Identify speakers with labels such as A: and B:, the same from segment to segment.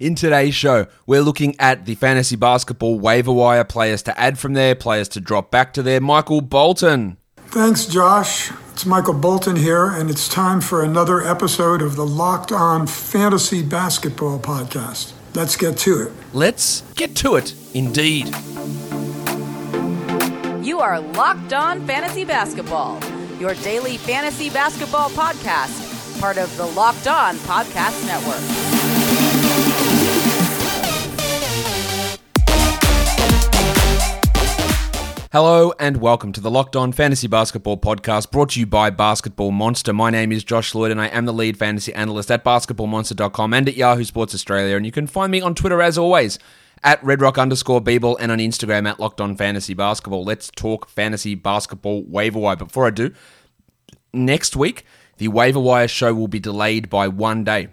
A: In today's show, we're looking at the fantasy basketball waiver wire players to add from there, players to drop back to there. Michael Bolton.
B: Thanks, Josh. It's Michael Bolton here, and it's time for another episode of the Locked On Fantasy Basketball Podcast. Let's get to it.
A: Let's get to it, indeed.
C: You are Locked On Fantasy Basketball, your daily fantasy basketball podcast, part of the Locked On Podcast Network.
A: Hello and welcome to the Locked On Fantasy Basketball Podcast brought to you by Basketball Monster. My name is Josh Lloyd and I am the lead fantasy analyst at basketballmonster.com and at Yahoo Sports Australia. And you can find me on Twitter as always at redrock underscore Beeble and on Instagram at Locked On Fantasy Basketball. Let's talk fantasy basketball waiver wire. Before I do, next week, the waiver wire show will be delayed by one day.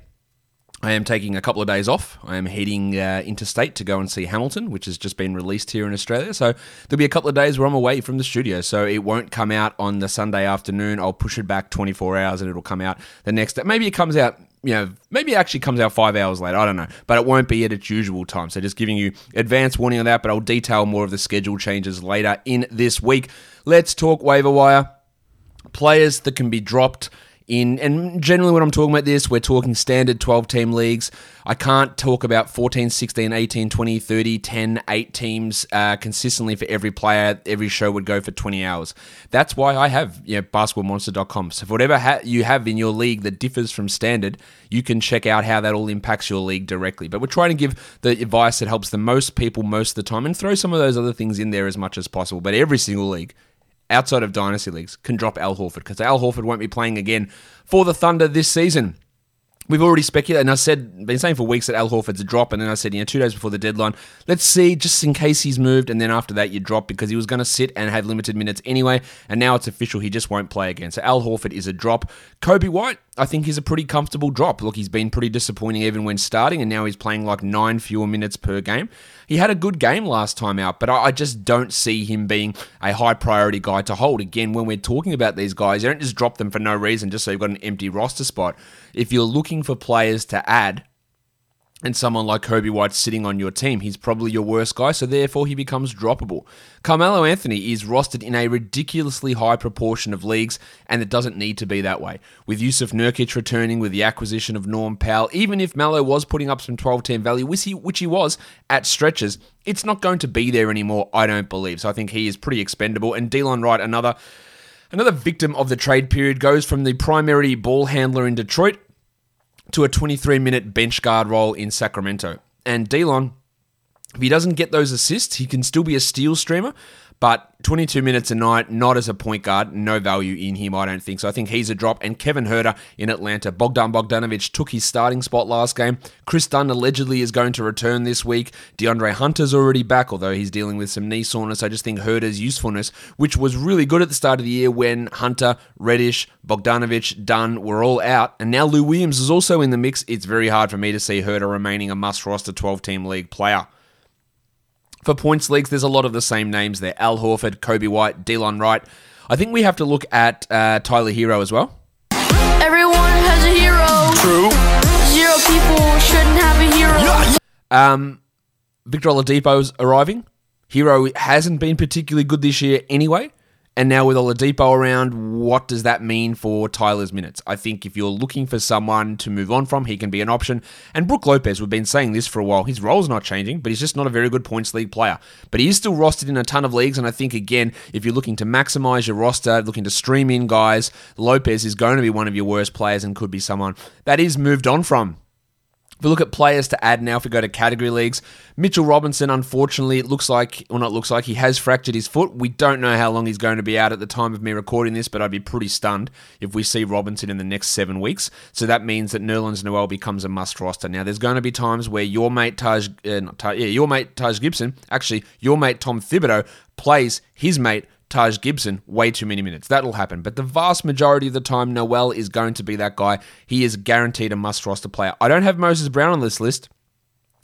A: I am taking a couple of days off. I am heading uh, interstate to go and see Hamilton, which has just been released here in Australia. So there'll be a couple of days where I'm away from the studio. So it won't come out on the Sunday afternoon. I'll push it back 24 hours and it'll come out the next day. Maybe it comes out, you know, maybe it actually comes out five hours later. I don't know. But it won't be at its usual time. So just giving you advance warning on that. But I'll detail more of the schedule changes later in this week. Let's talk waiver wire. Players that can be dropped in and generally when I'm talking about this, we're talking standard 12 team leagues. I can't talk about 14, 16, 18, 20, 30, 10, 8 teams uh, consistently for every player. Every show would go for 20 hours. That's why I have you know, basketballmonster.com. So for whatever ha- you have in your league that differs from standard, you can check out how that all impacts your league directly. But we're trying to give the advice that helps the most people most of the time and throw some of those other things in there as much as possible. But every single league outside of dynasty leagues can drop Al Horford because Al Horford won't be playing again for the Thunder this season. We've already speculated, and I said, been saying for weeks that Al Horford's a drop, and then I said, you know, two days before the deadline, let's see, just in case he's moved, and then after that you drop because he was going to sit and have limited minutes anyway, and now it's official, he just won't play again. So Al Horford is a drop. Coby White, I think he's a pretty comfortable drop. Look, he's been pretty disappointing even when starting, and now he's playing like nine fewer minutes per game. He had a good game last time out, but I just don't see him being a high priority guy to hold. Again, when we're talking about these guys, you don't just drop them for no reason just so you've got an empty roster spot. If you're looking for players to add, and someone like Coby White sitting on your team, he's probably your worst guy, so therefore he becomes droppable. Carmelo Anthony is rostered in a ridiculously high proportion of leagues, and it doesn't need to be that way. With Yusuf Nurkic returning with the acquisition of Norm Powell, even if Melo was putting up some 12 10 value, which he, which he was at stretches, it's not going to be there anymore, I don't believe. So I think he is pretty expendable. And Delon Wright, another. Another victim of the trade period goes from the primary ball handler in Detroit to a 23 minute bench guard role in Sacramento. And Delon, if he doesn't get those assists, he can still be a steal streamer, but 22 minutes a night, not as a point guard, no value in him, I don't think. So I think he's a drop. And Kevin Huerter in Atlanta. Bogdan Bogdanovic took his starting spot last game. Kris Dunn allegedly is going to return this week. DeAndre Hunter's already back, although he's dealing with some knee soreness. I just think Huerter's usefulness, which was really good at the start of the year when Hunter, Reddish, Bogdanovic, Dunn were all out. And now Lou Williams is also in the mix. It's very hard for me to see Huerter remaining a must roster 12 team league player. For points leagues, there's a lot of the same names there Al Horford, Coby White, Delon Wright. I think we have to look at uh, Tyler Herro as well.
D: Everyone has a hero.
E: True.
D: Zero people shouldn't have a hero.
A: Um, Victor Oladipo's arriving. Hero hasn't been particularly good this year anyway. And now with Oladipo around, what does that mean for Tyler's minutes? I think if you're looking for someone to move on from, he can be an option. And Brook Lopez, we've been saying this for a while. His role's not changing, but he's just not a very good points league player. But he is still rostered in a ton of leagues. And I think, again, if you're looking to maximize your roster, looking to stream in guys, Lopez is going to be one of your worst players and could be someone that is moved on from. If we look at players to add now, if we go to category leagues, Mitchell Robinson, unfortunately, it looks like, or not looks like, he has fractured his foot. We don't know how long he's going to be out at the time of me recording this, but I'd be pretty stunned if we see Robinson in the next seven weeks. So that means that Nerlens Noel becomes a must roster. Now, there's going to be times where your mate Taj, uh, Taj, yeah, your mate Taj Gibson, actually, your mate Tom Thibodeau plays his mate Taj Gibson way too many minutes. That'll happen. But the vast majority of the time, Noel is going to be that guy. He is guaranteed a must roster player. I don't have Moses Brown on this list.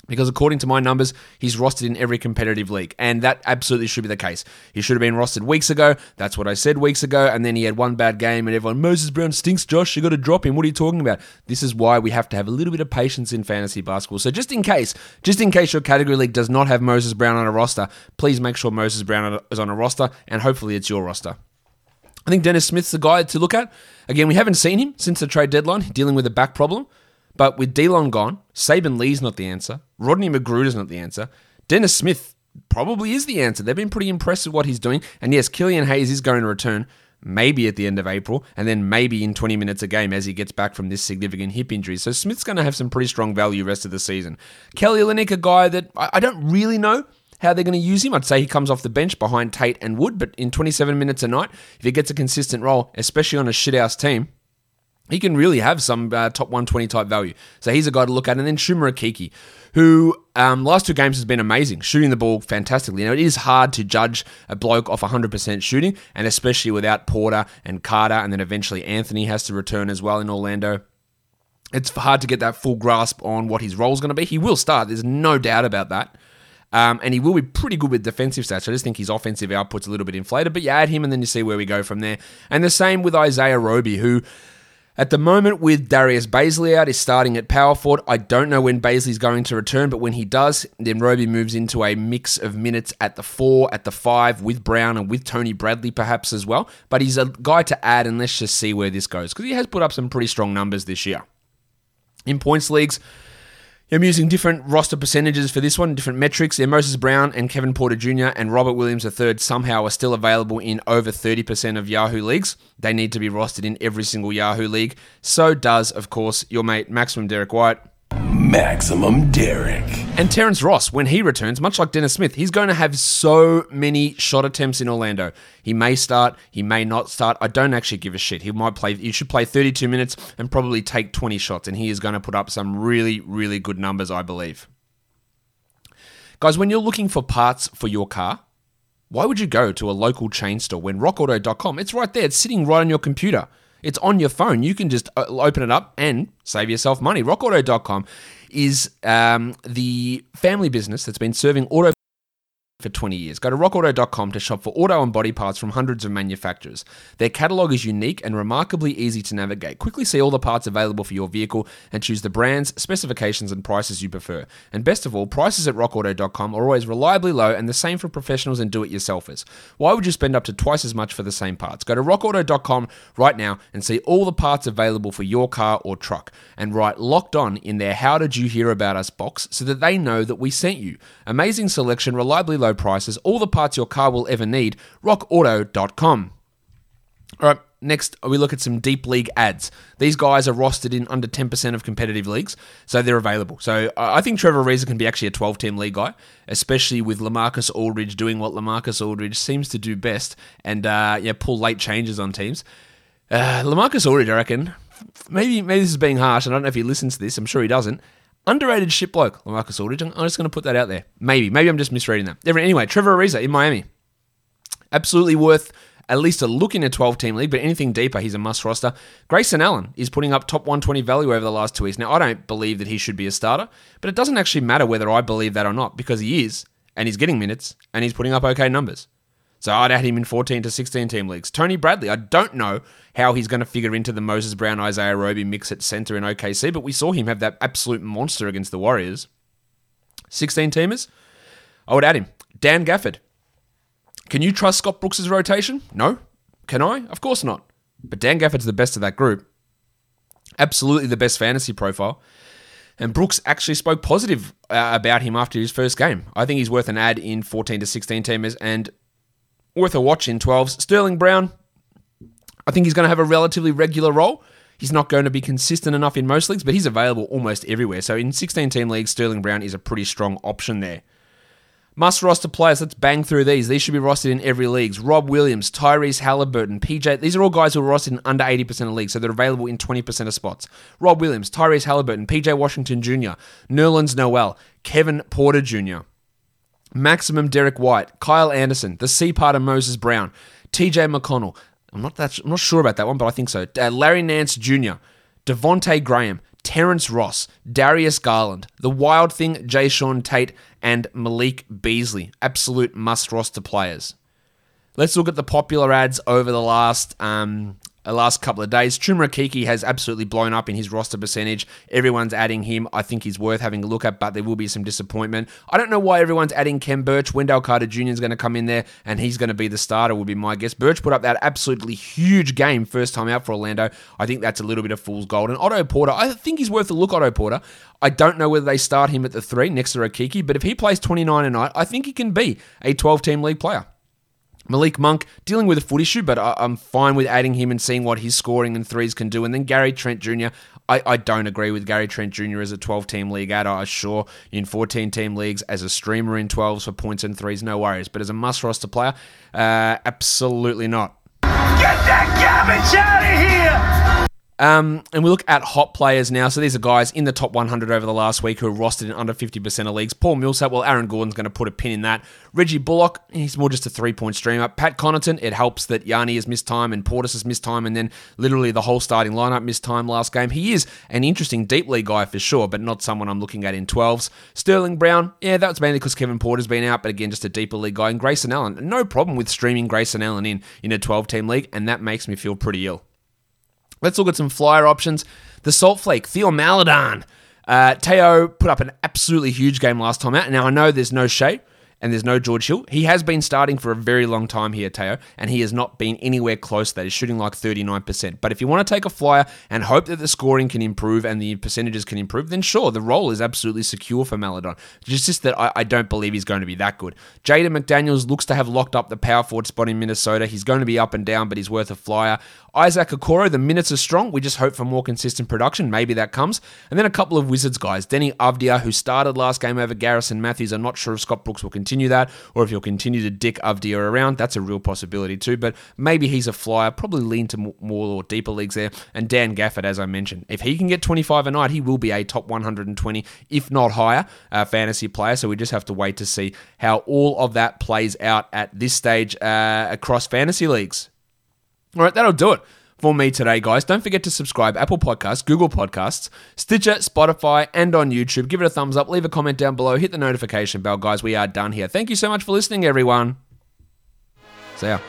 A: Because according to my numbers, he's rostered in every competitive league. And that absolutely should be the case. He should have been rostered weeks ago. That's what I said weeks ago. And then he had one bad game, and everyone, Moses Brown stinks, Josh. You got to drop him. What are you talking about? This is why we have to have a little bit of patience in fantasy basketball. So just in case, just in case your category league does not have Moses Brown on a roster, please make sure Moses Brown is on a roster, and hopefully it's your roster. I think Dennis Smith's the guy to look at. Again, we haven't seen him since the trade deadline, dealing with a back problem. But with Delon gone, Saben Lee's not the answer. Rodney McGruder's not the answer. Dennis Smith probably is the answer. They've been pretty impressed with what he's doing. And yes, Killian Hayes is going to return maybe at the end of April, and then maybe in 20 minutes a game as he gets back from this significant hip injury. So Smith's going to have some pretty strong value rest of the season. Kelly Olynyk, a guy that I don't really know how they're going to use him. I'd say he comes off the bench behind Tate and Wood, but in 27 minutes a night, if he gets a consistent role, especially on a shithouse team, he can really have some uh, top 120 type value. So he's a guy to look at. And then Chuma Okeke, who um, last two games has been amazing, shooting the ball fantastically. Now, it is hard to judge a bloke off 100% shooting, and especially without Porter and Carter, and then eventually Anthony has to return as well in Orlando. It's hard to get that full grasp on what his role is going to be. He will start, there's no doubt about that. Um, and he will be pretty good with defensive stats. I just think his offensive output's a little bit inflated, but you add him and then you see where we go from there. And the same with Isaiah Roby, who at the moment, with Darius Bazley out, is starting at power forward. I don't know when Bazley's going to return, but when he does, then Roby moves into a mix of minutes at the four, at the five, with Brown and with Tony Bradley perhaps as well. But he's a guy to add, and let's just see where this goes because he has put up some pretty strong numbers this year. In points leagues, I'm using different roster percentages for this one, different metrics. Yeah, Moses Brown and Kevin Porter Jr. and Robert Williams III somehow are still available in over 30% of Yahoo leagues. They need to be rostered in every single Yahoo league. So does, of course, your mate Maximum Derrick White.
E: Maximum Derrick.
A: And Terrence Ross, when he returns, much like Dennis Smith, he's going to have so many shot attempts in Orlando. He may start, he may not start. I don't actually give a shit. He might play, you should play 32 minutes and probably take 20 shots, and he is going to put up some really, really good numbers, I believe. Guys, when you're looking for parts for your car, why would you go to a local chain store when rockauto.com? It's right there, it's sitting right on your computer. It's on your phone. You can just uh, open it up and save yourself money. RockAuto.com is um, the family business that's been serving auto for 20 years. Go to rockauto.com to shop for auto and body parts from hundreds of manufacturers. Their catalog is unique and remarkably easy to navigate. Quickly see all the parts available for your vehicle and choose the brands, specifications, and prices you prefer. And best of all, prices at rockauto.com are always reliably low and the same for professionals and do it yourselfers. Why would you spend up to twice as much for the same parts? Go to rockauto.com right now and see all the parts available for your car or truck and write locked on in their How Did You Hear About Us box so that they know that we sent you. Amazing selection, reliably low prices, all the parts your car will ever need. RockAuto.com. All right, next we look at some deep league ads. These guys are rostered in under 10% of competitive leagues, so they're available. So I think Trevor Ariza can be actually a 12 team league guy, especially with Lamarcus Aldridge doing what Lamarcus Aldridge seems to do best and uh, yeah, pull late changes on teams. Uh, Lamarcus Aldridge, I reckon, maybe maybe this is being harsh. and I don't know if he listens to this. I'm sure he doesn't. Underrated shit bloke, Lamarcus Aldridge. I'm just going to put that out there. Maybe. Maybe I'm just misreading that. Anyway, Trevor Ariza in Miami. Absolutely worth at least a look in a 12 team league, but anything deeper, he's a must roster. Grayson Allen is putting up top 120 value over the last two weeks. Now, I don't believe that he should be a starter, but it doesn't actually matter whether I believe that or not because he is, and he's getting minutes, and he's putting up okay numbers. So I'd add him in 14 to 16 team leagues. Tony Bradley, I don't know how he's going to figure into the Moses Brown, Isaiah Roby mix at center in OKC, but we saw him have that absolute monster against the Warriors. 16 teamers, I would add him. Dan Gafford. Can you trust Scott Brooks' rotation? No. Can I? Of course not. But Dan Gafford's the best of that group. Absolutely the best fantasy profile. And Brooks actually spoke positive uh, about him after his first game. I think he's worth an ad in 14 to 16 teamers. And worth a watch in 12s. Sterling Brown, I think he's going to have a relatively regular role. He's not going to be consistent enough in most leagues, but he's available almost everywhere. So in 16 team leagues, Sterling Brown is a pretty strong option there. Must roster players, let's bang through these. These should be rostered in every league. Rob Williams, Tyrese Halliburton, PJ. These are all guys who are rostered in under 80% of leagues, so they're available in 20% of spots. Rob Williams, Tyrese Halliburton, PJ Washington Jr., Nerlens Noel, Kevin Porter Jr. Maximum Derrick White, Kyle Anderson, the C part of Moses Brown, TJ McConnell. I'm not that I'm not sure about that one, but I think so. Uh, Larry Nance Jr., Devonte Graham, Terrence Ross, Darius Garland, the Wild Thing, Jae'Sean Tate, and Malik Beasley. Absolute must roster players. Let's look at the popular ads over the last um, the last couple of days. Chuma Okeke has absolutely blown up in his roster percentage. Everyone's adding him. I think he's worth having a look at, but there will be some disappointment. I don't know why everyone's adding Khem Birch. Wendell Carter Jr. is going to come in there, and he's going to be the starter, would be my guess. Birch put up that absolutely huge game first time out for Orlando. I think that's a little bit of fool's gold. And Otto Porter, I think he's worth a look, Otto Porter. I don't know whether they start him at the three next to Okeke, but if he plays 29 a night, I think he can be a 12 team league player. Malik Monk dealing with a foot issue, but I, am fine with adding him and seeing what his scoring and threes can do. And then Gary Trent Jr. I, I don't agree with Gary Trent Jr. as a 12 team league ad. I sure in 14 team leagues as a streamer in 12s for points and threes, no worries. But as a must roster player, uh, absolutely not.
E: Get that garbage out of here!
A: Um, and we look at hot players now. So these are guys in the top 100 over the last week who are rostered in under 50% of leagues. Paul Millsap, well, Aaron Gordon's going to put a pin in that. Reggie Bullock, he's more just a three point streamer. Pat Connaughton, it helps that Yanni has missed time and Portis has missed time, and then literally the whole starting lineup missed time last game. He is an interesting deep league guy for sure, but not someone I'm looking at in 12s. Sterling Brown, yeah, that's mainly because Kevin Porter's been out, but again, just a deeper league guy. And Grayson Allen, no problem with streaming Grayson Allen in in a 12 team league, and that makes me feel pretty ill. Let's look at some flyer options. The Salt Flake, Theo Maledon. Uh, Theo put up an absolutely huge game last time out. Now, I know there's no Shai, and there's no George Hill. He has been starting for a very long time here, Theo, and he has not been anywhere close to that. He's shooting like 39%. But if you want to take a flyer and hope that the scoring can improve and the percentages can improve, then sure, the role is absolutely secure for Maledon. It's just that I, I don't believe he's going to be that good. Jaden McDaniels looks to have locked up the power forward spot in Minnesota. He's going to be up and down, but he's worth a flyer. Isaac Okoro, the minutes are strong. We just hope for more consistent production. Maybe that comes. And then a couple of Wizards guys. Deni Avdija, who started last game over Garrison Matthews. I'm not sure if Scott Brooks will continue that or if he'll continue to dick Avdija around. That's a real possibility too. But maybe he's a flyer. Probably lean to more or deeper leagues there. And Dan Gafford, as I mentioned. If he can get 25 a night, he will be a top 120, if not higher, uh, fantasy player. So we just have to wait to see how all of that plays out at this stage uh, across fantasy leagues. All right, that'll do it for me today, guys. Don't forget to subscribe Apple Podcasts, Google Podcasts, Stitcher, Spotify, and on YouTube. Give it a thumbs up, leave a comment down below, hit the notification bell, guys. We are done here. Thank you so much for listening, everyone. See ya.